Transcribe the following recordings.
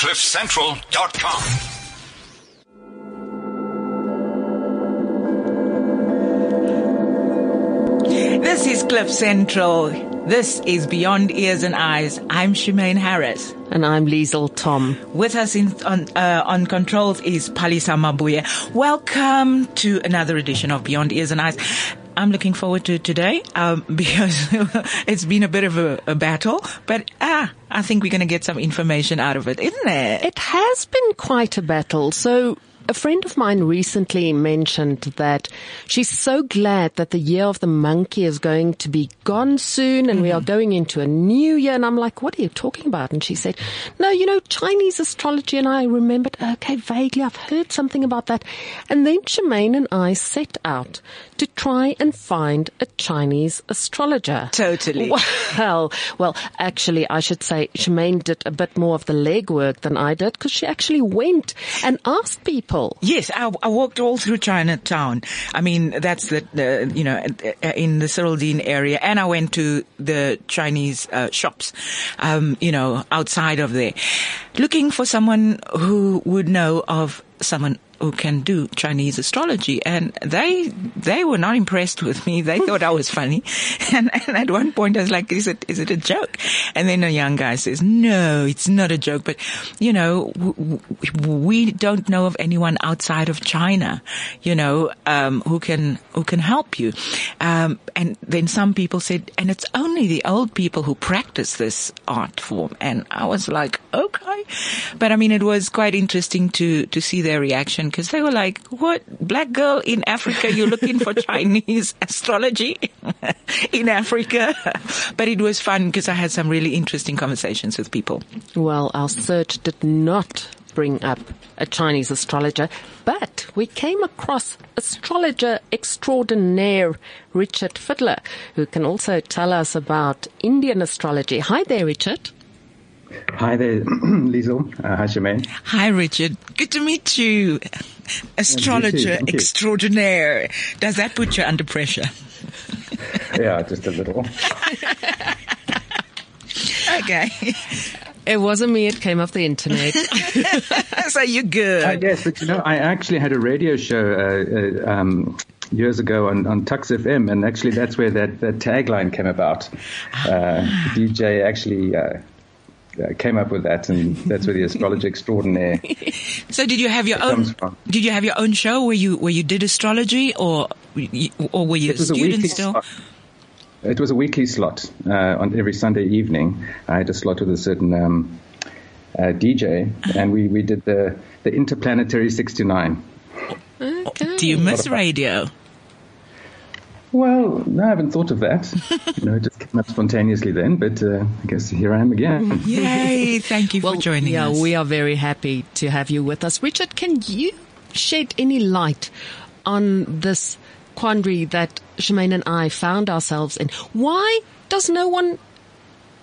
CliffCentral.com. This is Cliff Central. This is Beyond Ears and Eyes. I'm Shemaine Harris. And I'm Liesl Tom. With us in, on, uh, on controls is Palisa Mabuye. Welcome to another edition of Beyond Ears and Eyes. I'm looking forward to today um, because it's been a bit of a, a battle, but ah, I think we're going to get some information out of it, isn't it? It has been quite a battle. So a friend of mine recently mentioned that she's so glad that the year of the monkey is going to be gone soon and mm. we are going into a new year. And I'm like, what are you talking about? And she said, no, you know, Chinese astrology. And I remembered, okay, vaguely, I've heard something about that. And then Shemaine and I set out to try and find a Chinese astrologer. Totally. Well, well, actually, I should say Shemaine did a bit more of the legwork than I did because she actually went and asked people people. Yes, I, I, walked all through Chinatown. I mean, that's the, the you know, in the Cyrildene area, and I went to the Chinese uh, shops, um, you know, outside of there, looking for someone who would know of someone who can do Chinese astrology. And they, they were not impressed with me. They thought I was funny. And, and, at one point I was like, is it, is it a joke? And then a young guy says, no, it's not a joke. But, you know, w- we don't know of anyone outside of China, you know, um, who can, who can help you. Um, and then some people said, and it's only the old people who practice this art form. And I was like, okay. But I mean, it was quite interesting to, to see their reaction because they were like, what black girl in Africa? You're looking for Chinese astrology in Africa. But it was fun because I had some really interesting conversations with people. Well, our search did not bring up a Chinese astrologer, but we came across astrologer extraordinaire Richard Fiddler, who can also tell us about Indian astrology. Hi there, Richard. Hi there, Liesl. Uh, hi, Shemaine. Hi, Richard. Good to meet you. Astrologer you extraordinaire. Does that put you under pressure? yeah, just a little. okay. It wasn't me. It came off the internet. so you're good. I guess, but you know, I actually had a radio show uh, uh, um, years ago on, on Tuks FM, and actually that's where that, that tagline came about. Uh, DJ actually uh, came up with that, and that's where the astrology extraordinaire. So, did you have your own? Did you have your own show where you where you did astrology, or or were you a student a still? Slot. It was a weekly slot uh, on every Sunday evening. I had a slot with a certain um, uh, DJ, uh-huh. and we, we did the the interplanetary sixty nine. Okay. Do you miss radio? Well, no, I haven't thought of that. you know, it just came up spontaneously then, but uh, I guess here I am again. Yay! Thank you well, for joining yeah, us. Yeah, we are very happy to have you with us. Richard, can you shed any light on this quandary that Shemaine and I found ourselves in? Why does no one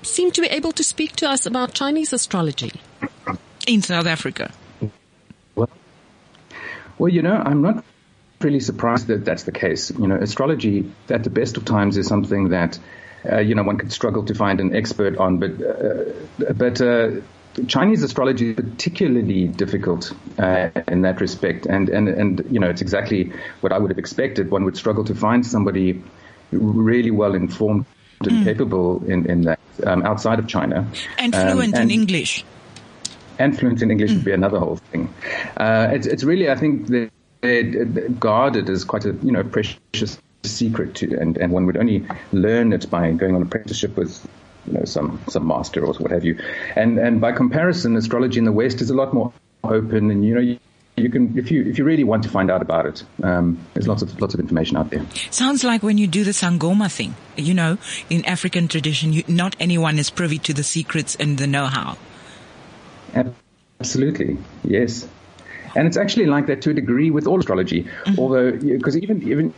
seem to be able to speak to us about Chinese astrology? In South Africa. Well, well, you know, I'm not really surprised that that's the case. You know, astrology at the best of times is something that uh, you know one could struggle to find an expert on, but uh, but uh, Chinese astrology is particularly difficult uh, in that respect, and and and you know it's exactly what I would have expected. One would struggle to find somebody really well informed and mm. capable in in that um, outside of China and fluent um, and, in English. And fluent in English mm. would be another whole thing. Uh, it's, it's really, I think, the guarded as quite a you know precious secret to, and, and one would only learn it by going on apprenticeship with you know some some master or what have you, and and by comparison, astrology in the West is a lot more open, and you know. You, you can, if you if you really want to find out about it, um, there's lots of lots of information out there. Sounds like when you do the sangoma thing, you know, in African tradition, you, not anyone is privy to the secrets and the know-how. Absolutely, yes. And it's actually like that to a degree with all astrology, mm-hmm. although because even even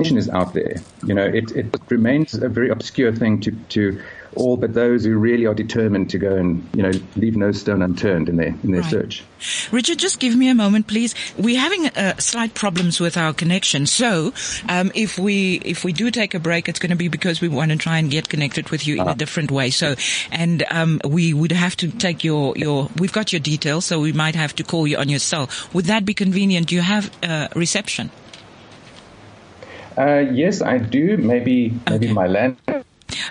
is out there. You know, it, it remains a very obscure thing to, to all but those who really are determined to go and, you know, leave no stone unturned in their, in their right. search. Richard, just give me a moment, please. We're having uh, slight problems with our connection. So, um, if we, if we do take a break, it's going to be because we want to try and get connected with you in uh-huh. a different way. So, and, um, we would have to take your, your, we've got your details, so we might have to call you on your cell. Would that be convenient? Do you have, uh, reception? Uh, yes, I do. Maybe, maybe okay. my land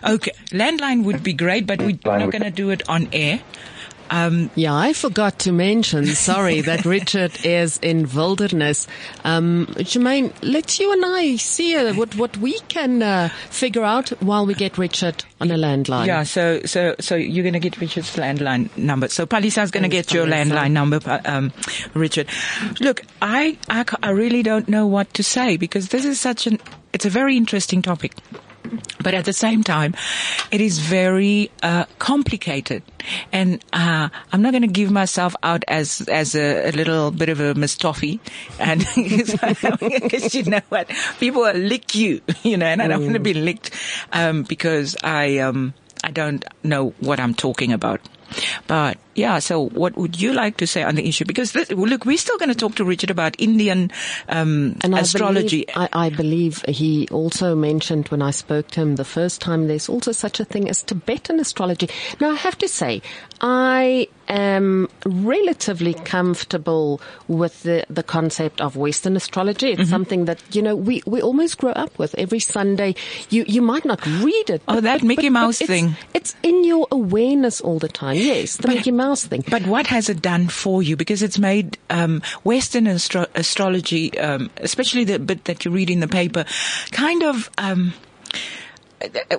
Okay, landline would be great, but we're not going to do it on air. Um, yeah, I forgot to mention, sorry, that Richard is in wilderness. Um, Shemaine, let you and I see uh, what, what we can uh, figure out while we get Richard on a landline. Yeah, so, so, so you're going to get Richard's landline number. So Palisa's going to get your landline number, um, Richard. Look, I, I, I really don't know what to say because this is such an, it's a very interesting topic. But at the same time, it is very uh, complicated, and uh, I'm not going to give myself out as as a, a, little bit of a mistoffee, and because you know what, people will lick you, you know, and I don't want to be licked um, because I um, I don't know what I'm talking about. But yeah, so what would you like to say on the issue? Because this, look, we're still going to talk to Richard about Indian um, and astrology. I believe, I, I believe he also mentioned when I spoke to him the first time, there's also such a thing as Tibetan astrology. Now, I have to say, I am relatively comfortable with the, the concept of Western astrology. It's mm-hmm. something that, you know, we, we almost grow up with. Every Sunday, you, you might not read it. Oh, that Mickey but, Mouse but thing. It's in your awareness all the time. Yes, the but, Mickey Mouse thing. But what has it done for you? Because it's made um, Western astro- astrology, um, especially the bit that you read in the paper, kind of. Um,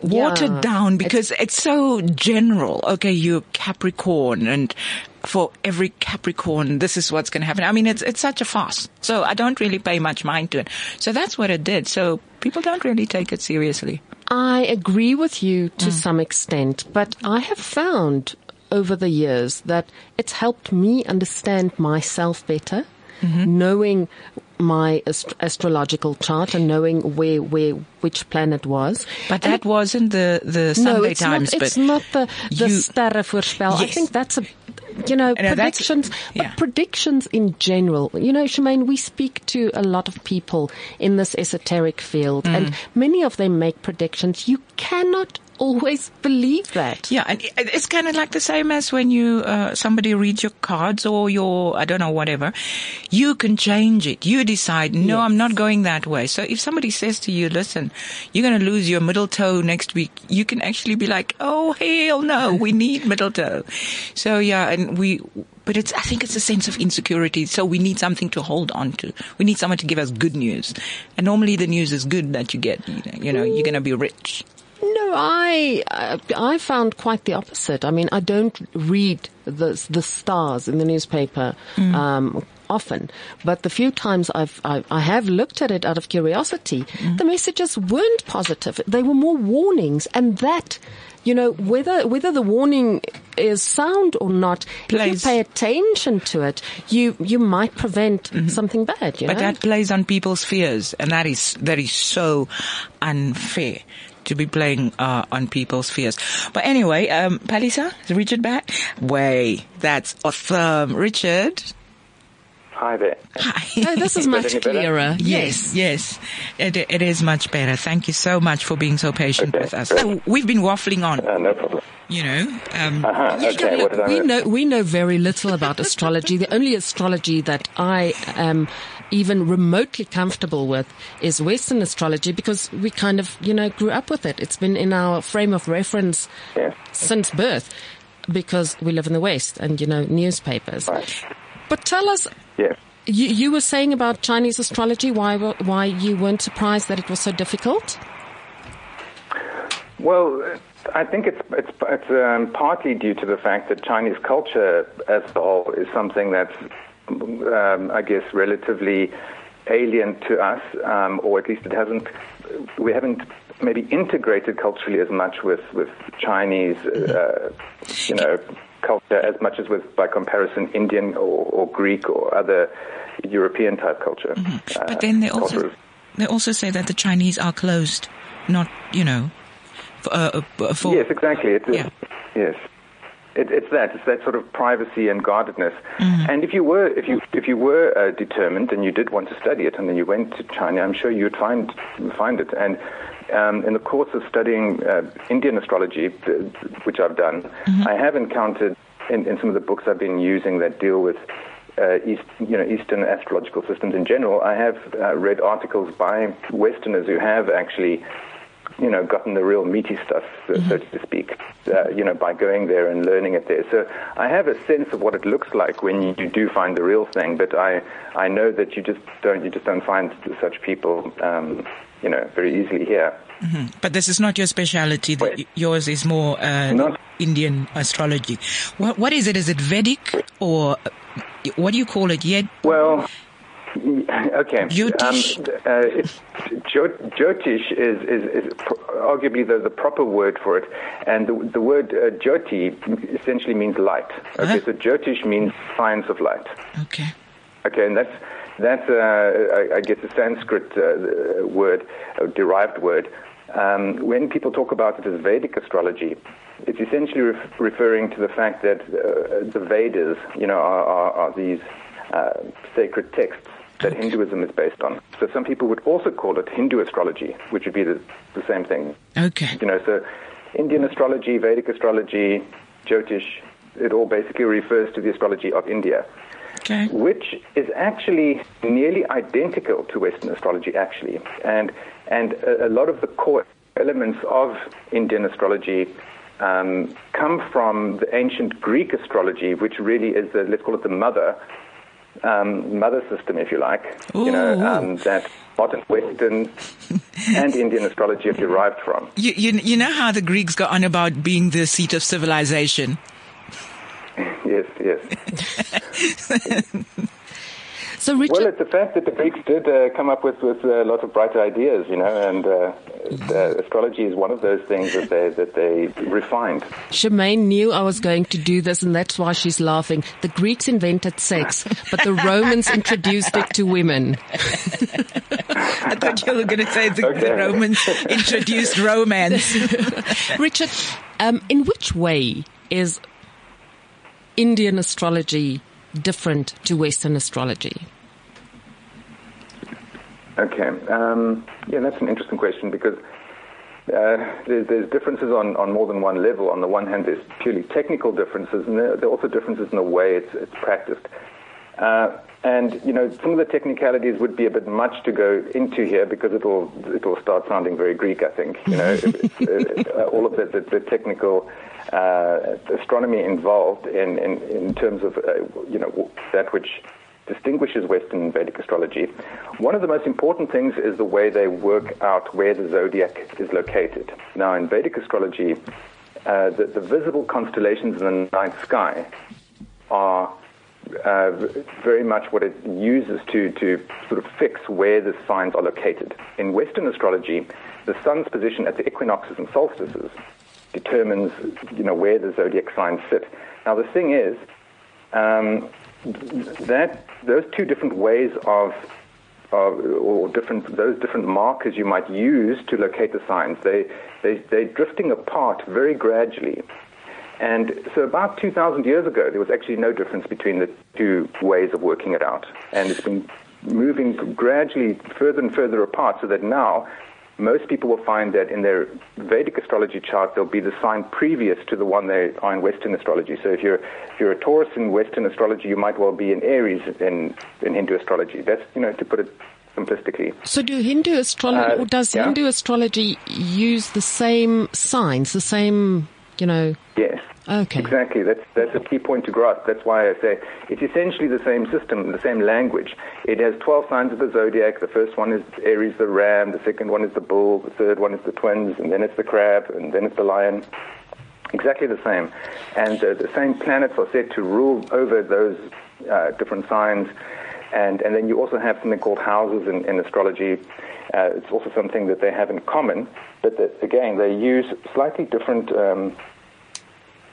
watered yeah, down because it's, it's, so general. Okay, you're Capricorn and for every Capricorn, this is what's going to happen. I mean, it's, it's such a farce. So I don't really pay much mind to it. So that's what it did. So people don't really take it seriously. I agree with you to mm. some extent, but I have found over the years that it's helped me understand myself better, mm-hmm. knowing my ast- astrological chart and knowing where where which planet was. But and that it, wasn't the the Sunday no, it's Times. Not, it's not the the you, sterrenvoorspel. Yes. I think that's a you know, no, predictions, yeah. but predictions in general. You know, Shemaine, we speak to a lot of people in this esoteric field mm. and many of them make predictions. You cannot always believe that. Yeah, and it's kind of like the same as when you uh, somebody reads your cards or your I don't know whatever. You can change it. You decide. No, yes. I'm not going that way. So if somebody says to you, "Listen, you're going to lose your middle toe next week," you can actually be like, "Oh hell no, we need middle toe." So yeah, and we but it's, I think it's a sense of insecurity. So we need something to hold on to. We need someone to give us good news. And normally the news is good that you get, you know, you know you're going to be rich. No, I I found quite the opposite. I mean, I don't read the the stars in the newspaper. Mm. Um, often, but the few times I've, I, I have looked at it out of curiosity, mm. the messages weren't positive. They were more warnings, and that you know, whether, whether the warning is sound or not, plays. if you pay attention to it, you, you might prevent mm-hmm. something bad, you but know? that plays on people's fears, and that is, that is so unfair to be playing uh, on people's fears. But anyway, um, Palisa, is Richard back? Way, that's awesome. Richard? Hi there. Hi. Oh, this is much clearer. Yes, yes. It, it is much better. Thank you so much for being so patient okay, with us. So we've been waffling on. Uh, no problem. You know, um, uh-huh. okay, look, we know we know very little about astrology. The only astrology that I am even remotely comfortable with is Western astrology because we kind of, you know, grew up with it. It's been in our frame of reference since birth because we live in the West and, you know, newspapers. Right. But tell us. You, you were saying about Chinese astrology, why, why you weren't surprised that it was so difficult? Well, I think it's it's, it's um, partly due to the fact that Chinese culture as a whole is something that's um, I guess, relatively alien to us, um, or at least it hasn't. We haven't maybe integrated culturally as much with with Chinese, uh, you know, culture as much as with, by comparison, Indian or, or Greek or other European type culture. Mm-hmm. Uh, but then they also. they also say that the Chinese are closed, not you know, for, uh, uh for yes, exactly. It's, yeah. Yes. It, it's that it's that sort of privacy and guardedness. Mm-hmm. And if you were if you if you were uh, determined and you did want to study it, and then you went to China, I'm sure you'd find find it. And um, in the course of studying uh, Indian astrology, which I've done, mm-hmm. I have encountered in, in, some of the books I've been using that deal with uh, East, you know, Eastern astrological systems in general. I have uh, read articles by Westerners who have actually you know, gotten the real meaty stuff, so, mm-hmm. so to speak, uh, you know, by going there and learning it there. So I have a sense of what it looks like when you do find the real thing, but I, I know that you just don't, you just don't find such people, um, you know, very easily here. Mm-hmm. But this is not your specialty. Yours is more uh, Indian astrology. What, what is it? Is it Vedic or what do you call it yet? Well, Okay. Jyotish. Um, uh, Jyotish is, is, is arguably the, the, proper word for it, and the, the word uh, Jyoti essentially means light. Okay, uh-huh. so Jyotish means science of light. Okay. Okay, and that's that's uh, I, I, guess a Sanskrit uh, word, a derived word. Um, when people talk about it as Vedic astrology, it's essentially ref- referring to the fact that uh, the Vedas, you know, are, are, are these uh, sacred texts that Hinduism is based on. So some people would also call it Hindu astrology, which would be the, the same thing. Okay. You know, so Indian astrology, Vedic astrology, Jyotish, it all basically refers to the astrology of India. Okay. Which is actually nearly identical to Western astrology, actually. And, and a, a lot of the core elements of Indian astrology um, come from the ancient Greek astrology, which really is the, let's call it the mother um, mother system, if you like, Ooh. you know, um, that modern Western and Indian astrology have derived from. You, you, you know how the Greeks got on about being the seat of civilization? yes, yes. So, Richard, well, it's the fact that the Greeks did uh, come up with with a lot of bright ideas, you know, and uh, astrology is one of those things that they that they refined. Shemaine knew I was going to do this, and that's why she's laughing. The Greeks invented sex, but the Romans introduced it to women. I thought you were going to say the, okay. the Romans introduced romance. Richard, um, in which way is Indian astrology different to Western astrology? Okay. Um, yeah, that's an interesting question because uh, there's, there's, differences on, on more than one level. On the one hand, there's purely technical differences, and there, there are also differences in the way it's, it's practiced. Uh, and you know, some of the technicalities would be a bit much to go into here because it will it will start sounding very Greek. I think you know, uh, all of the, the, the technical uh, astronomy involved in, in, in terms of, uh, you know, that which distinguishes Western Vedic astrology. One of the most important things is the way they work out where the zodiac is located. Now, in Vedic astrology, uh, the, the, visible constellations in the night sky are uh, very much what it uses to, to sort of fix where the signs are located. In Western astrology, the sun's position at the equinoxes and solstices determines, you know, where the zodiac signs sit. Now, the thing is um, that those two different ways of or different those different markers you might use to locate the signs. They they they're drifting apart very gradually. And so about 2,000 years ago, there was actually no difference between the two ways of working it out. And it's been moving gradually further and further apart so that now most people will find that in their Vedic astrology chart, there'll be the sign previous to the one they are in Western astrology. So if you're if you're a Taurus in Western astrology, you might well be in Aries in in Hindu astrology. That's you know to put it simplistically. So do Hindu astrology, uh, or does yeah. Hindu astrology use the same signs, the same you know? Yes. Okay. Exactly. That's that's a key point to grasp. That's why I say it's essentially the same system, the same language. It has 12 signs of the zodiac. The first one is Aries, the ram. The second one is the bull. The third one is the twins, and then it's the crab, and then it's the lion. Exactly the same. And uh, the same planets are said to rule over those uh, different signs. And, and then you also have something called houses in, in astrology. Uh, it's also something that they have in common, but that, again, they use slightly different um,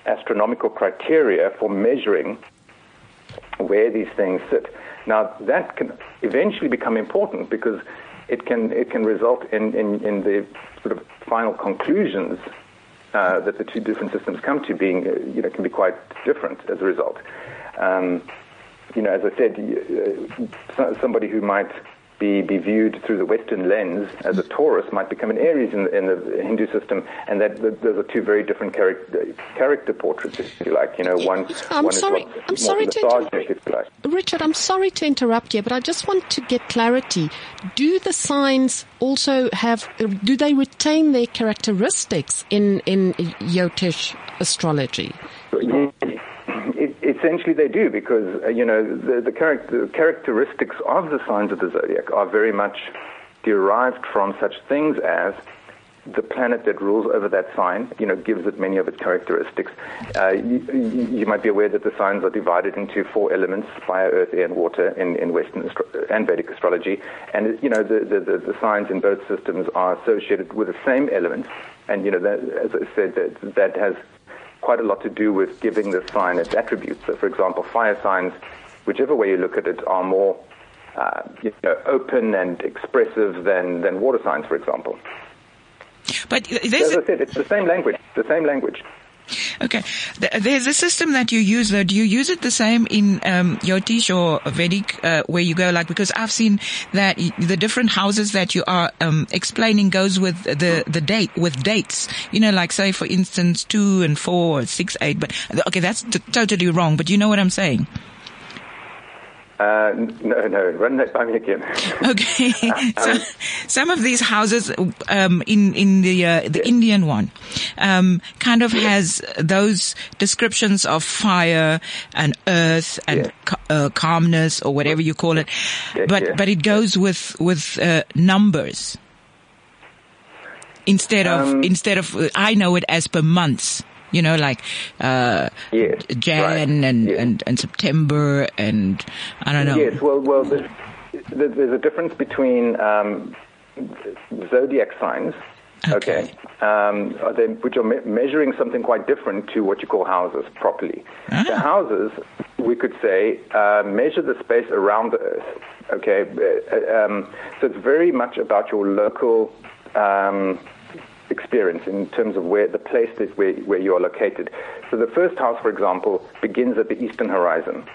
astronomical criteria for measuring where these things sit. Now, that can eventually become important because it can it can result in, in, in the sort of final conclusions uh, that the two different systems come to being, uh, you know, can be quite different as a result. Um, you know, as I said, uh, somebody who might be, be viewed through the Western lens as a Taurus might become an Aries in, in the Hindu system, and that, that those are two very different character, character portraits, if you like. You know, one, I'm one sorry, is I'm sorry to you like. Richard, I'm sorry to interrupt you, but I just want to get clarity. Do the signs also have? Do they retain their characteristics in in Jyotish astrology? It, essentially, they do because uh, you know the, the, character, the characteristics of the signs of the zodiac are very much derived from such things as the planet that rules over that sign, you know, gives it many of its characteristics. Uh, you, you, might be aware that the signs are divided into four elements: fire, earth, air, and water in, in Western astro- and Vedic astrology. And you know, the, the, the, the, signs in both systems are associated with the same elements. And you know, that, as I said, that, that has quite a lot to do with giving the sign its attributes. So, for example, fire signs, whichever way you look at it, are more uh, you know, open and expressive than, than water signs, for example. But as I said, it's the same language. The same language. Okay. There's a system that you use though. Do you use it the same in um, Jyotish or Vedic uh, where you go like, because I've seen that the different houses that you are um, explaining goes with the, the date, with dates. You know, like say for instance two and four or six, eight, but okay, that's t- totally wrong, but you know what I'm saying? Uh, no, no, run that by me again. okay, so some of these houses um, in in the uh, the yeah. Indian one um, kind of yeah. has those descriptions of fire and earth and yeah. ca- uh, calmness or whatever you call it, but but it goes with with uh, numbers instead of um, instead of I know it as per months you know, like uh, yes, Jan right. and, yes. and and September and I don't know. Yes, well, well, there's, there's a difference between um, zodiac signs. Okay. okay. Um, they, which are me- measuring something quite different to what you call houses properly. Ah. The houses, we could say, uh, measure the space around the Earth. Okay. Uh, um, so it's very much about your local um, experience in terms of where the place is where, where you are located. So the first house, for example, begins at the eastern horizon.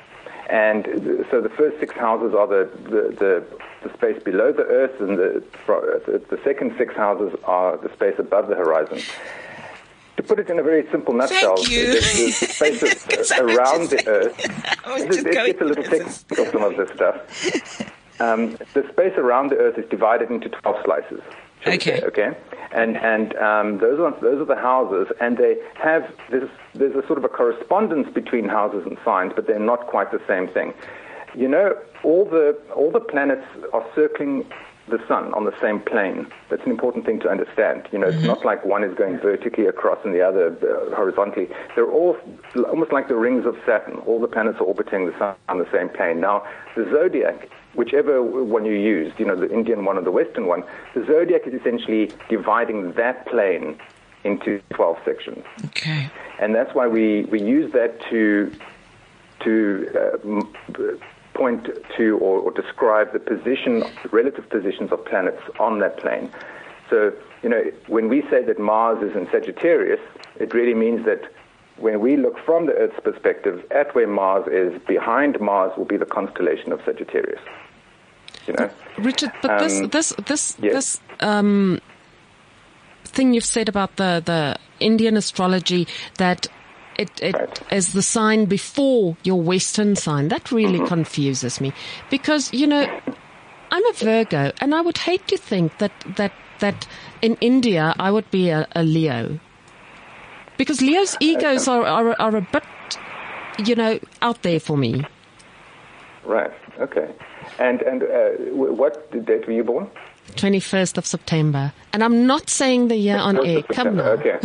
And so the first six houses are the, the, the, the space below the earth, and the, the second six houses are the space above the horizon. To put it in a very simple nutshell, Thank you. the, the spaces around the earth. It, gets a little technical, some of this stuff. Um, the space around the earth is divided into 12 slices. Okay. Say, okay. And and um, those are those are the houses, and they have this. There's a sort of a correspondence between houses and signs, but they're not quite the same thing. You know, all the all the planets are circling the sun on the same plane. That's an important thing to understand. You know, mm-hmm. it's not like one is going vertically across and the other uh, horizontally. They're all almost like the rings of Saturn. All the planets are orbiting the sun on the same plane. Now, the zodiac whichever one you use, you know, the Indian one or the Western one, the zodiac is essentially dividing that plane into 12 sections. Okay. And that's why we, we use that to, to uh, point to or, or describe the position, relative positions of planets on that plane. So, you know, when we say that Mars is in Sagittarius, it really means that when we look from the Earth's perspective at where Mars is, behind Mars will be the constellation of Sagittarius. You know, Richard, but this Um, this this yes. this um, thing you've said about the the Indian astrology that. It, it Right. is the sign before your Western sign. That really Mm-hmm. confuses me because you know I'm a Virgo, and I would hate to think that that that in India I would be a, a Leo, because Leo's egos are, are are a bit, you know, out there for me. right? Okay. And and uh, what date were you born? 21st of September. And I'm not saying the year on air. Come now. Okay.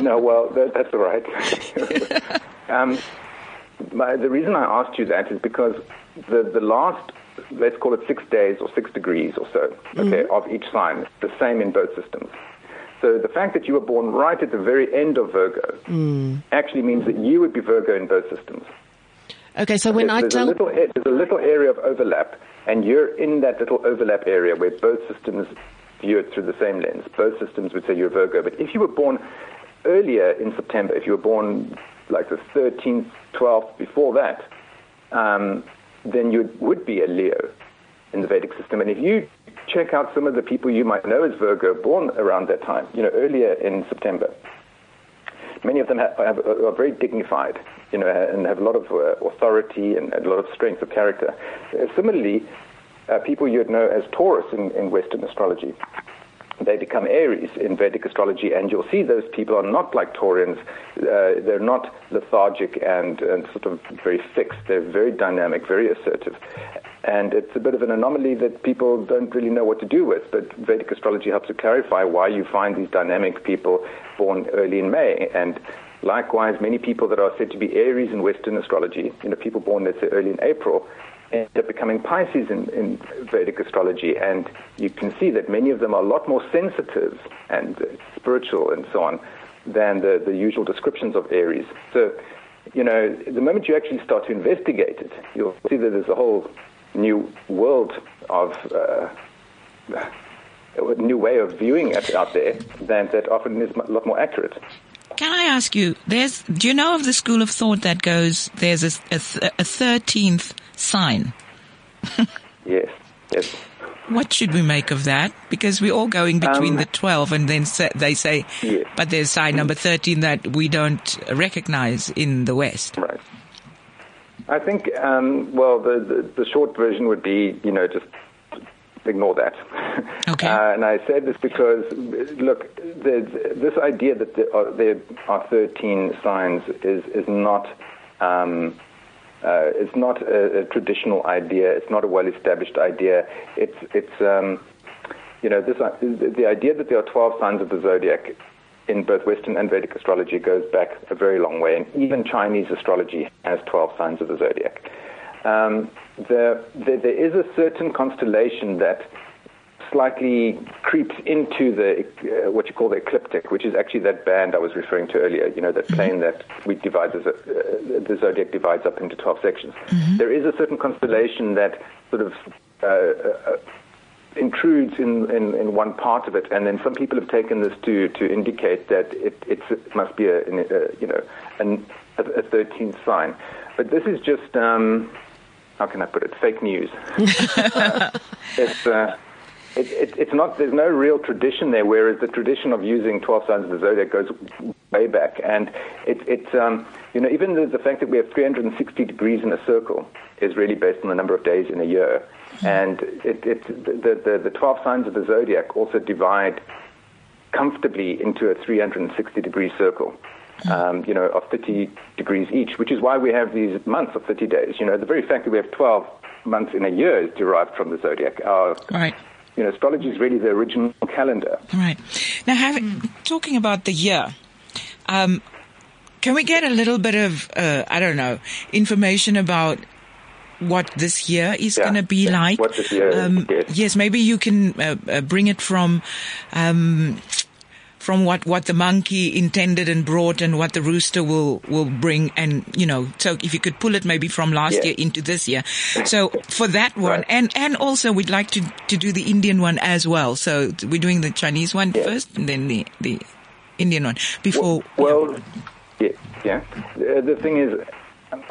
no, well, that, that's all right. um, my, the reason I asked you that is because the, the last, let's call it six days or six degrees or so, okay, of each sign, the same in both systems. So the fact that you were born right at the very end of Virgo actually means that you would be Virgo in both systems. Okay, so when there's, I there's tell a little, there's a little area of overlap, and you're in that little overlap area where both systems view it through the same lens. Both systems would say you're Virgo, but if you were born earlier in September, if you were born like the 13th, 12th, before that, um, then you would be a Leo in the Vedic system. And if you check out some of the people you might know as Virgo born around that time, you know, earlier in September, many of them have, have, are very dignified, you know, and have a lot of uh, authority and, a lot of strength of character. Uh, similarly, uh, people you'd know as Taurus in, in Western astrology, they become Aries in Vedic astrology, and you'll see those people are not like Taurians. Uh, they're not lethargic and, and sort of very fixed. They're very dynamic, very assertive. And it's a bit of an anomaly that people don't really know what to do with. But Vedic astrology helps to clarify why you find these dynamic people born early in May. And likewise, many people that are said to be Aries in Western astrology, you know, people born, let's say, early in April, end up becoming Pisces in, in, Vedic astrology. And you can see that many of them are a lot more sensitive and spiritual and so on than the, the usual descriptions of Aries. So, you know, the moment you actually start to investigate it, you'll see that there's a whole new world of uh, a new way of viewing it out there than that often is a lot more accurate. Can I ask you? There's. Do you know of the school of thought that goes? There's a thirteenth sign. yes. Yes. What should we make of that? Because we're all going between um, the 12 and then they say, yes. but there's sign number 13 that we don't recognize in the West. Right. I think, um, well, the, the, the, short version would be, you know, just ignore that. Okay. Uh, and I said this because, look, this idea that there are, there are 13 signs is, is not. Um, uh, it's not a, a, traditional idea. It's not a well-established idea. It's, it's, um, you know, this, the idea that there are 12 signs of the zodiac in both Western and Vedic astrology goes back a very long way, and even Chinese astrology has 12 signs of the zodiac. Um, the, the, there is a certain constellation that slightly creeps into the uh, what you call the ecliptic, which is actually that band I was referring to earlier. You know, that mm-hmm. plane that we divide the, uh, the zodiac divides up into 12 sections. Mm-hmm. There is a certain constellation that sort of uh, uh intrudes in, in, in, one part of it, and then some people have taken this to, to indicate that it, it must be a, a you know an, a, 13th sign. But this is just um, how can I put it? Fake news. it's uh, it, it, it's not. There's no real tradition there. Whereas the tradition of using 12 signs of the zodiac goes way back, and it, it um, you know even the, the fact that we have 360 degrees in a circle is really based on the number of days in a year. And it, it, the, the, the 12 signs of the zodiac also divide comfortably into a 360 degree circle. Um, you know, of 30 degrees each, which is why we have these months of 30 days. You know, the very fact that we have 12 months in a year is derived from the zodiac. Our, right. You know, astrology is really the original calendar. Right. Now, having, talking about the year, um, can we get a little bit of, uh, I don't know, information about what this year is yeah. going to be yeah. like. What this year um, yes. yes. maybe you can uh, uh, bring it from um, from what, what the monkey intended and brought and what the rooster will, will bring. And, you know, so if you could pull it maybe from last yes. year into this year. So for that one, right. and, and also we'd like to, to do the Indian one as well. So we're doing the Chinese one yes. first and then the, the Indian one before. Well, well yeah, yeah. The thing is,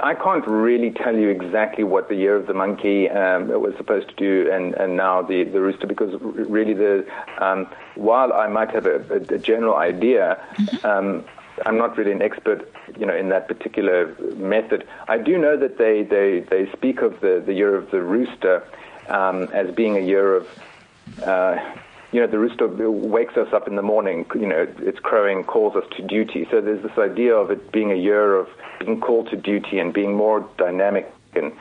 I can't really tell you exactly what the year of the monkey um, was supposed to do, and, and now the, the rooster, because really the um, while I might have a, a, a general idea, mm-hmm. um, I'm not really an expert, you know, in that particular method. I do know that they, they, they speak of the, the year of the rooster um, as being a year of uh, you know, the rooster wakes us up in the morning, you know, it's crowing, calls us to duty. So there's this idea of it being a year of being called to duty and being more dynamic and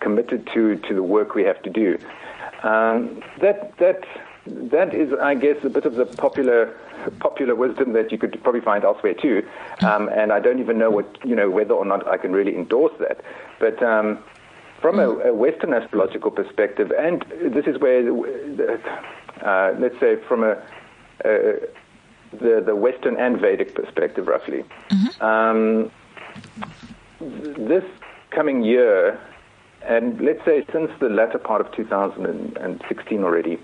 committed to, to the work we have to do. Um, that, that, that is, I guess, a bit of the popular popular wisdom that you could probably find elsewhere too. Um, and I don't even know what you know whether or not I can really endorse that. But um, from a, a, Western astrological perspective, and this is where uh, let's say from a, a, the the Western and Vedic perspective, roughly. Mm-hmm. Um, this coming year, and let's say since the latter part of 2016 already,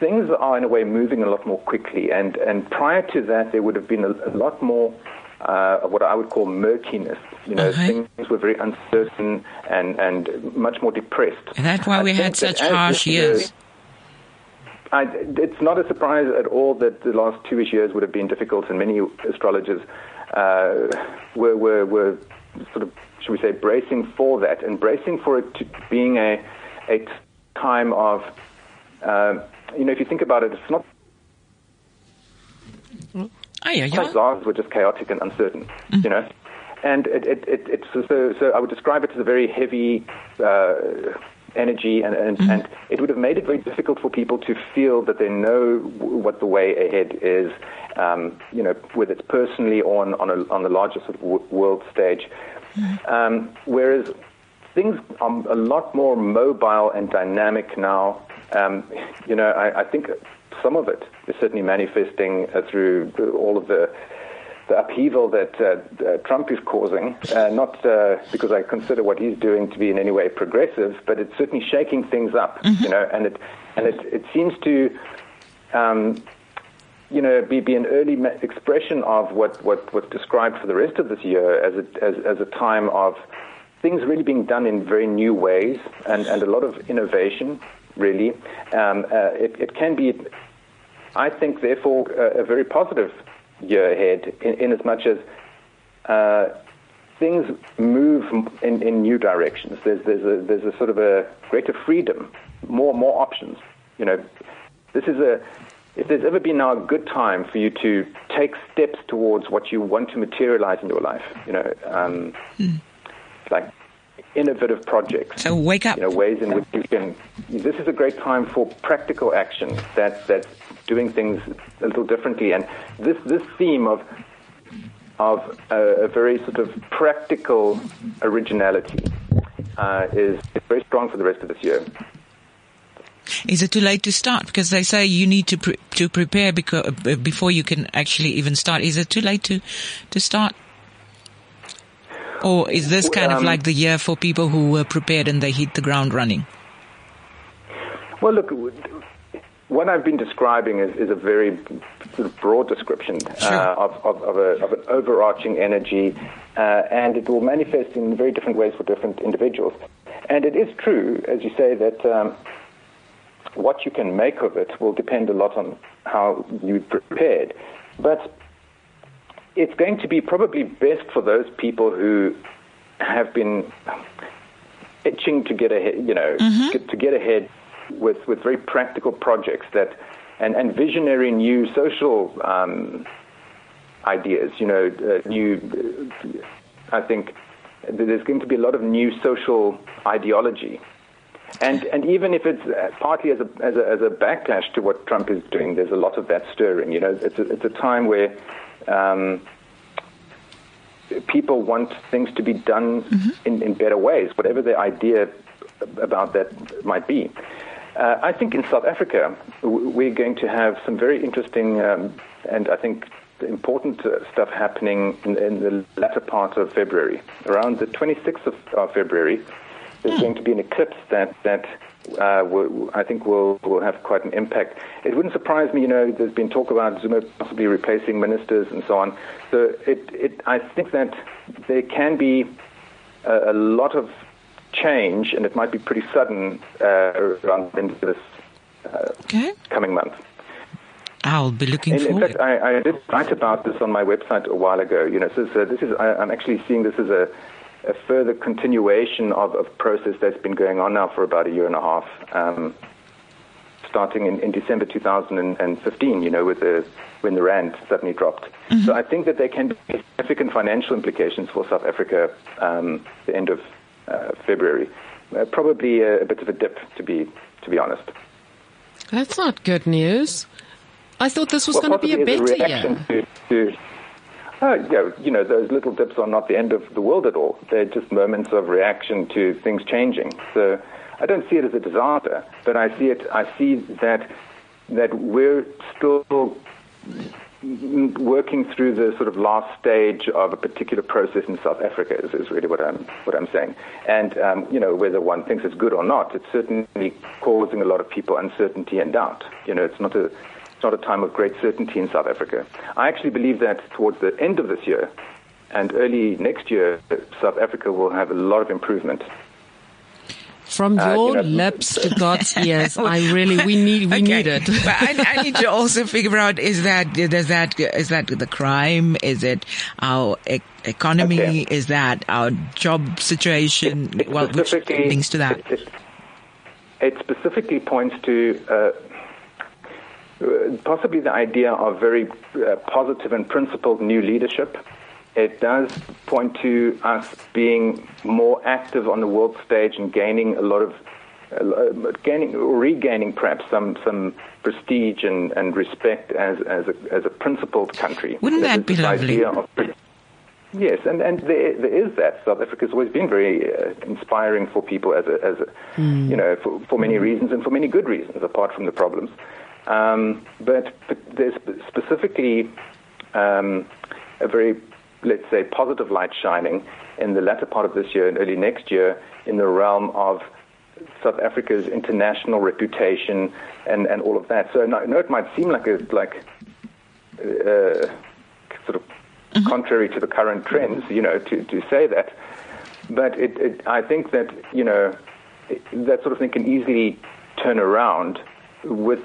things are in a way moving a lot more quickly. And, and prior to that, there would have been a, a lot more uh, what I would call murkiness. You know, things were very uncertain and, and much more depressed. And that's why we had such harsh this year- years. I, it's not a surprise at all that the last two-ish years would have been difficult, and many astrologers uh, were, were, were sort of, should we say, bracing for that, and bracing for it to being a time of, uh, you know, if you think about it, it's not Oh, yeah, yeah. were just chaotic and uncertain, you know. And it, it, it, it's so, so I would describe it as a very heavy uh, energy, and, and, and it would have made it very difficult for people to feel that they know w- what the way ahead is, um, you know, whether it's personally or on, on, a, on the larger sort of w- world stage. Um, whereas things are a lot more mobile and dynamic now. Um, you know, I, I think some of it is certainly manifesting uh, through all of the the upheaval that uh, uh, Trump is causing. Uh, not uh, because I consider what he's doing to be in any way progressive, but it's certainly shaking things up. You know, and it and it it seems to. Um, you know, be, be an early expression of what, what, what's described for the rest of this year as a, as, as a time of things really being done in very new ways and, and a lot of innovation, really. Um, uh, it, it can be, I think, therefore, a very positive year ahead in, in as much as uh, things move in, in new directions. There's, there's, a, there's a sort of a greater freedom, more, more options. You know, this is a, if there's ever been now a good time for you to take steps towards what you want to materialize in your life, you know, um, like innovative projects. So wake up. You know, ways in which you can. This is a great time for practical action. That that's doing things a little differently, and this this theme of of a, a very sort of practical originality uh, is, is very strong for the rest of this year. Is it too late to start? Because they say you need to pre- to prepare because, before you can actually even start. Is it too late to to start? Or is this kind of Um, like the year for people who were prepared and they hit the ground running? Well, look, what I've been describing is, is a very sort of broad description uh, of, of, of, a, of an overarching energy, uh, and it will manifest in very different ways for different individuals. And it is true, as you say, that um, what you can make of it will depend a lot on how you prepared. But it's going to be probably best for those people who have been itching to get ahead, you know, get, to get ahead with, with very practical projects that, and, and visionary new social um, ideas, you know, uh, new, I think there's going to be a lot of new social ideology. And, and even if it's uh, partly as a, as, a, as a backlash to what Trump is doing, there's a lot of that stirring. You know, it's a, it's a time where um, people want things to be done in, in better ways, whatever their idea about that might be. Uh, I think in South Africa, we're going to have some very interesting um, and I think important uh, stuff happening in, in the latter part of February. Around the 26th of, of February, there's going to be an eclipse that, that uh, will, I think will, will have quite an impact. It wouldn't surprise me, you know, there's been talk about Zuma possibly replacing ministers and so on. So it, it, I think that there can be a, a lot of change, and it might be pretty sudden uh, around the end of this uh, Okay. coming month. I'll be looking In, in forward. fact, I, I did write about this on my website a while ago. You know, so, so this is I, I'm actually seeing this as a, a further continuation of a process that's been going on now for about a year and a half, um, starting in, in December 2015. You know, with the when the rand suddenly dropped. So I think that there can be significant financial implications for South Africa um, the end of February. Uh, probably a, a bit of a dip, to be to be honest. That's not good news. I thought this was Well, going to be a better reaction year. To, to, uh, yeah, you know, those little dips are not the end of the world at all. They're just moments of reaction to things changing. So I don't see it as a disaster, but I see it. I see that that we're still working through the sort of last stage of a particular process in South Africa is, is really what I'm what I'm saying. And um, you know, whether one thinks it's good or not, it's certainly causing a lot of people uncertainty and doubt. You know, it's not a it's not a time of great certainty in South Africa. I actually believe that towards the end of this year and early next year, South Africa will have a lot of improvement. From uh, your uh, you know, lips to God's ears, I really we need we okay. need it. but I, I, need to also figure out is that does that is that the crime? Is it our e- economy? Okay. Is that our job situation? It, it well, which links to that? It, it specifically points to. Uh, possibly the idea of very uh, positive and principled new leadership it does point to us being more active on the world stage and gaining a lot of uh, gaining regaining perhaps some some prestige and, and respect as as a, as a principled country. Wouldn't that be lovely? Of, yes, and and there, there is that. South Africa's always been very uh, inspiring for people as a as a, mm. you know for, for many reasons and for many good reasons apart from the problems. Um, but, but there's specifically um, a very let's say, positive light shining in the latter part of this year and early next year in the realm of South Africa's international reputation and, and all of that. So I know it might seem like a like uh, sort of mm-hmm. contrary to the current trends, you know, to, to say that. But it, it, I think that you know that sort of thing can easily turn around with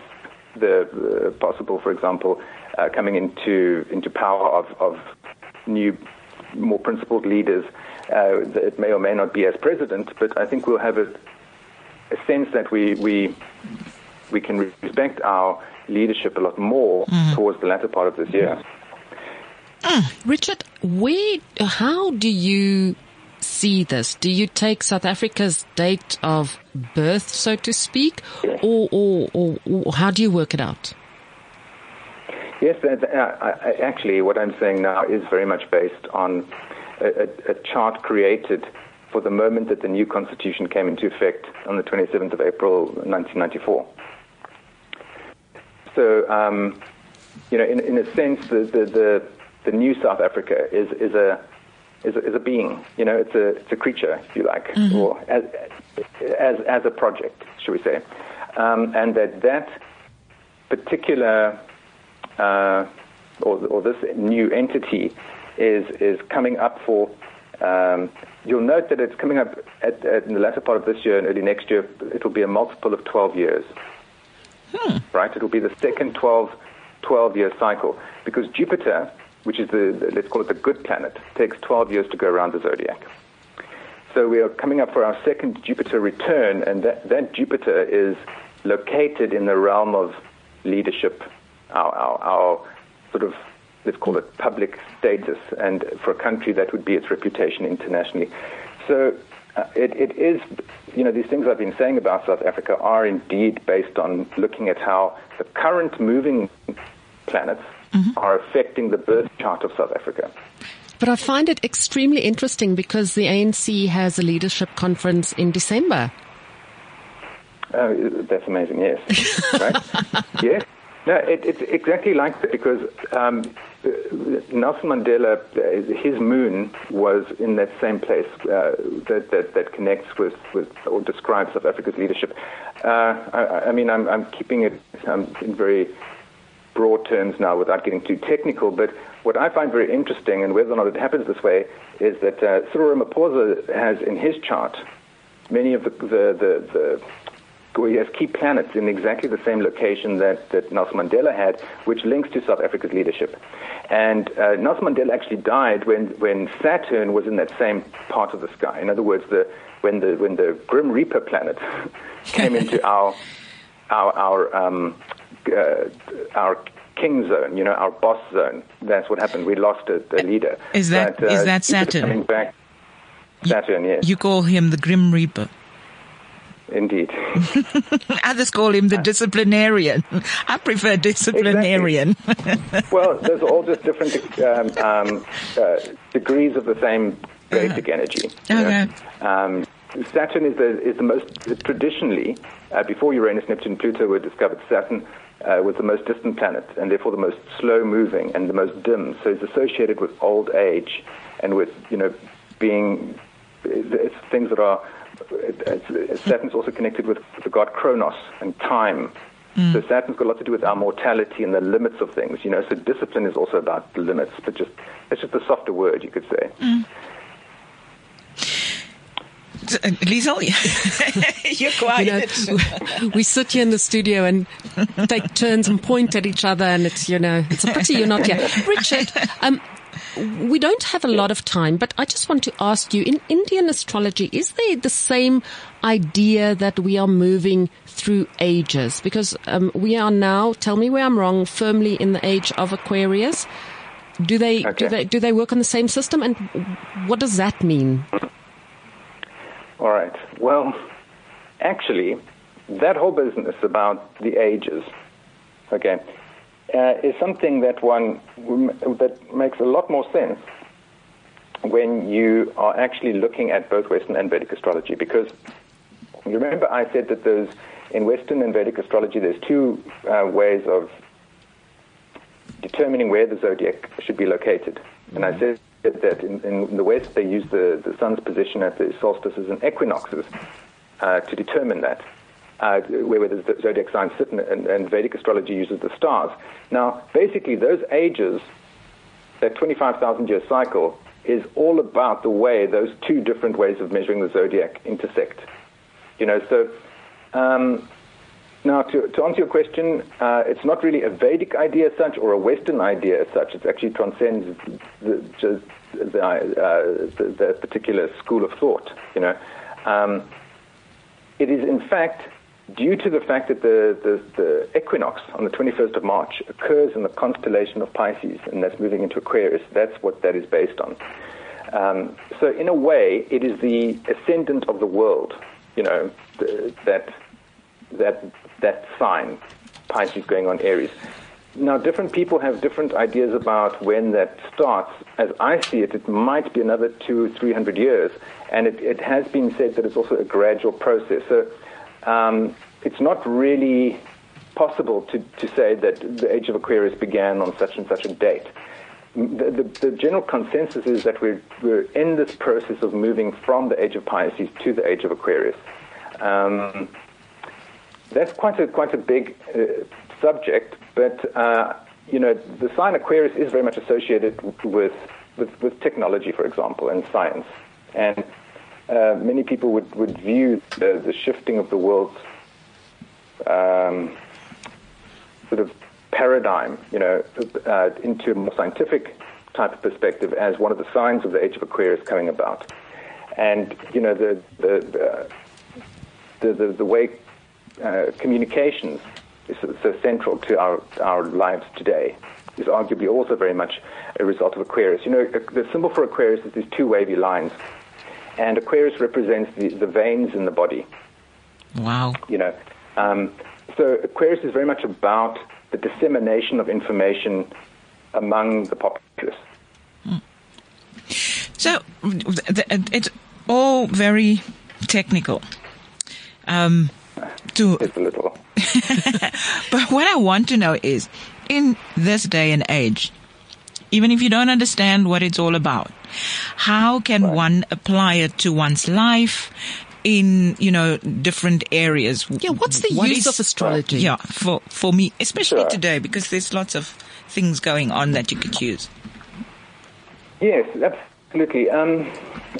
the uh, possible, for example, uh, coming into into power of, of new, more principled leaders uh, it may or may not be as president, but I think we'll have a, a sense that we, we, we can respect our leadership a lot more mm. towards the latter part of this year. Mm. Richard, where, how do you see this? Do you take South Africa's date of birth, so to speak, or, or, or, or how do you work it out? Yes, actually, what I'm saying now is very much based on a, a, chart created for the moment that the new constitution came into effect on the 27th of April 1994. So, um, you know, in, in a sense, the, the, the, the, new South Africa is, is, a, is, a, is a being. You know, it's a, it's a creature, if you like, mm-hmm. or as, as, as a project, should we say. Um, and that that particular uh, or, or, this new entity is is coming up for. Um, you'll note that it's coming up at, at, in the latter part of this year and early next year. It will be a multiple of 12 years. Hmm. Right? It will be the second 12, 12 year cycle because Jupiter, which is the, the let's call it the good planet, takes 12 years to go around the zodiac. So we are coming up for our second Jupiter return, and that, that Jupiter is located in the realm of leadership our, our, our sort of let's call it public status, and for a country that would be its reputation internationally. So uh, it, it is, you know, these things I've been saying about South Africa are indeed based on looking at how the current moving planets mm-hmm. are affecting the birth chart of South Africa. But I find it extremely interesting because the ANC has a leadership conference in December. Uh, that's amazing, yes. right? yes. No, it, it's exactly like that because um, Nelson Mandela, his moon was in that same place uh, that, that, that connects with, with or describes South Africa's leadership. Uh, I, I, mean, I'm, I'm keeping it um, in very broad terms now without getting too technical, but what I find very interesting, and whether or not it happens this way, is that uh, Cyril Ramaphosa has in his chart many of the, the, the, the he has key planets in exactly the same location that, that Nelson Mandela had, which links to South Africa's leadership. And uh, Nelson Mandela actually died when, when Saturn was in that same part of the sky. In other words, the, when, the, when the Grim Reaper planet came into our, our, our, um, uh, our king zone, you know, our boss zone. That's what happened. We lost a, a leader. Is that, but, uh, is that Saturn? Coming back, Saturn, yes. You call him the Grim Reaper. Indeed. Others call him the disciplinarian. I prefer disciplinarian. Exactly. well, there's all just different um, um, uh, degrees of the same basic uh, energy. Okay. Um, Saturn is the, is the most, traditionally, uh, before Uranus, Neptune, Pluto were discovered, Saturn uh, was the most distant planet and therefore the most slow moving and the most dim. So it's associated with old age and with, you know, being it's things that are. It's, Saturn's also connected with the god Kronos and time. Mm. So Saturn's got a lot to do with our mortality and the limits of things. You know, so discipline is also about the limits, but just it's just a softer word, you could say. Mm. Liesl, you're quiet. You know, we sit here in the studio and take turns and point at each other, and it's you know it's a pity you're not here, Richard. Um, we don't have a lot of time, but I just want to ask you: in Indian astrology, is there the same idea that we are moving through ages? Because um, we are now, tell me where I'm wrong, firmly in the age of Aquarius. Do they okay. do they do they work on the same system, and what does that mean? All right. Well, actually, that whole business about the ages, okay, uh, is something that one that makes a lot more sense when you are actually looking at both Western and Vedic astrology. Because remember, I said that there's in Western and Vedic astrology, there's two uh, ways of determining where the zodiac should be located, and I said that in, in, the West they use the, the sun's position at the solstices and equinoxes uh, to determine that, uh, where, the zodiac signs sit, and, and, Vedic astrology uses the stars. Now, basically, those ages, that 25,000 year cycle, is all about the way those two different ways of measuring the zodiac intersect. You know, so um, now, to, to, answer your question, uh, it's not really a Vedic idea as such or a Western idea as such. It actually transcends the, the, uh, the, particular school of thought. You know, um, it is in fact due to the fact that the, the, the, equinox on the 21st of March occurs in the constellation of Pisces, and that's moving into Aquarius. That's what that is based on. Um, so, in a way, it is the ascendant of the world. You know, that that that sign, Pisces going on Aries. Now, different people have different ideas about when that starts. As I see it, it might be another two, three hundred years, and it, it has been said that it's also a gradual process. So, um, it's not really possible to, to say that the age of Aquarius began on such and such a date. The, the, the, general consensus is that we're, we're in this process of moving from the age of Pisces to the age of Aquarius. Um, that's quite a quite a big uh, subject, but uh, you know the sign Aquarius is very much associated with with, with technology, for example, and science, and uh, many people would, would view the, the shifting of the world's um, sort of paradigm, you know, uh, into a more scientific type of perspective as one of the signs of the age of Aquarius coming about. And you know the the the, the, the way uh, communications is so central to our, our lives today is arguably also very much a result of Aquarius. You know, the symbol for Aquarius is these two wavy lines, and Aquarius represents the, the veins in the body. Wow. You know, um, so Aquarius is very much about the dissemination of information among the populace. So it's all very technical. Um, to it's a little. but what I want to know is, in this day and age, even if you don't understand what it's all about, how can right. one apply it to one's life? in you know different areas. Yeah, what's the what use is, of astrology? Yeah, for for me, especially sure. today, because there's lots of things going on that you could use. Yes, absolutely. Um,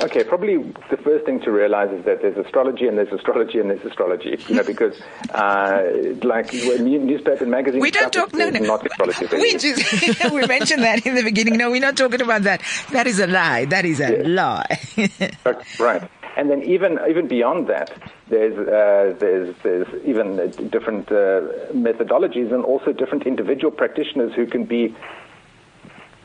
Okay, probably the first thing to realize is that there's astrology and there's astrology and there's astrology. You know, because uh, like newspaper and magazine. We don't talk. No, no. Not astrology. We just we mentioned that in the beginning. No, we're not talking about that. That is a lie. That is a lie. right. And then even even beyond that, there's uh, there's there's even different uh, methodologies and also different individual practitioners who can be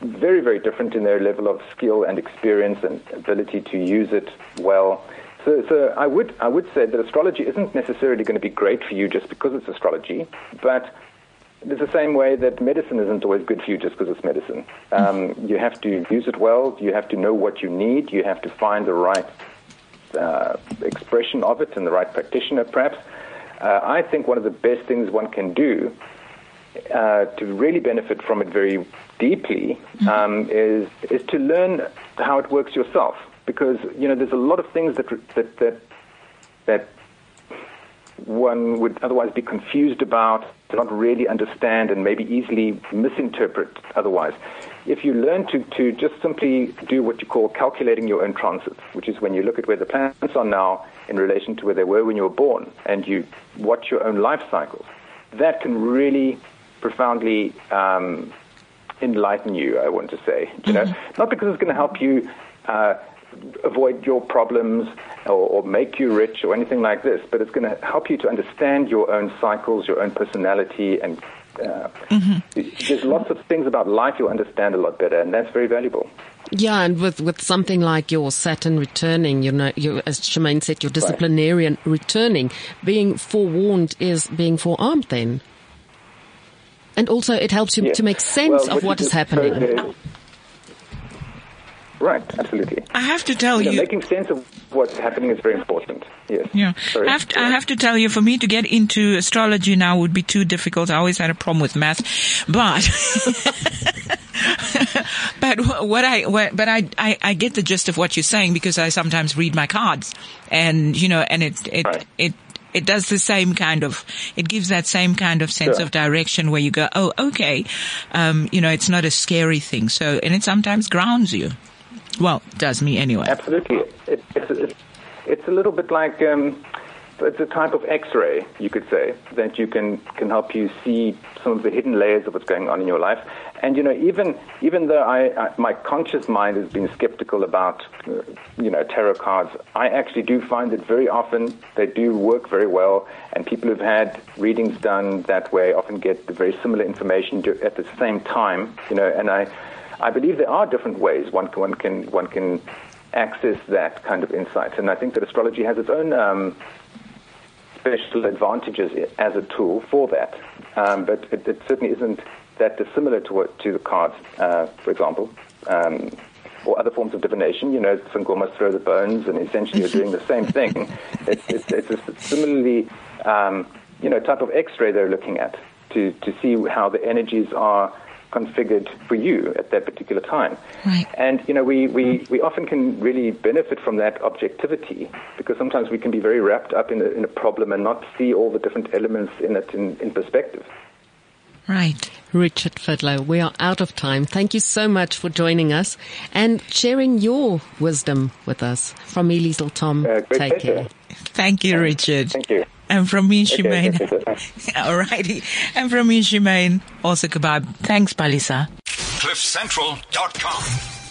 very, very different in their level of skill and experience and ability to use it well. So, so I would I would say that astrology isn't necessarily going to be great for you just because it's astrology, but it's the same way that medicine isn't always good for you just because it's medicine. Um, you have to use it well. You have to know what you need. You have to find the right uh, expression of it and the right practitioner, perhaps. Uh, I think one of the best things one can do uh, to really benefit from it very deeply um, is is to learn how it works yourself. Because you know, there's a lot of things that that that that one would otherwise be confused about, not really understand, and maybe easily misinterpret otherwise. If you learn to, to just simply do what you call calculating your own transits, which is when you look at where the planets are now in relation to where they were when you were born, and you watch your own life cycles, that can really profoundly um, enlighten you, I want to say. You know, mm-hmm. not because it's going to help you uh, avoid your problems or, or, make you rich or anything like this, but it's going to help you to understand your own cycles, your own personality, and uh, mm-hmm. there's lots of things about life you'll understand a lot better, and that's very valuable. Yeah, and with, with something like your Saturn returning, you know, you, as Shemaine said, your disciplinarian right. returning, being forewarned is being forearmed then. And also it helps you yes. to make sense well, of what is happening. Right, absolutely. I have to tell you, you making sense of what's happening is very important. Yes. Yeah. I have, to, I have to tell you, for me to get into astrology now would be too difficult. I always had a problem with math, but. but what I, what, but I, I, I get the gist of what you're saying because I sometimes read my cards and, you know, and it, it, right. it, it does the same kind of, it gives that same kind of sense sure. of direction where you go, oh, okay, um, you know, it's not a scary thing. So, and it sometimes grounds you. Well, does me anyway. Absolutely. It, it's, it's, it's, a little bit like um, it's a type of X-ray, you could say, that you can can help you see some of the hidden layers of what's going on in your life. And you know, even even though I, I my conscious mind has been skeptical about uh, you know tarot cards, I actually do find that very often they do work very well, and people who've had readings done that way often get very similar information at the same time. You know, and I I believe there are different ways one one can, one can access that kind of insight. And I think that astrology has its own um, special advantages as a tool for that. Um, but it, it, certainly isn't that dissimilar to, what, to the cards, uh, for example, um, or other forms of divination. You know, Sangomas throw the bones, and essentially you're doing the same thing. It's, it's, it's a similarly, um, you know, type of X-ray they're looking at to, to see how the energies are configured for you at that particular time. Right. And, you know, we, we, we often can really benefit from that objectivity because sometimes we can be very wrapped up in a, in a problem and not see all the different elements in it in, in perspective. Right. Richard Fidler, we are out of time. Thank you so much for joining us and sharing your wisdom with us. From me, Liesl Tom, uh, take pleasure. care. Thank you, Richard. Thank you. And from me, Shemaine. Alrighty. And from me, Shemaine. Also goodbye. Thanks, Palisa. CliffCentral.com.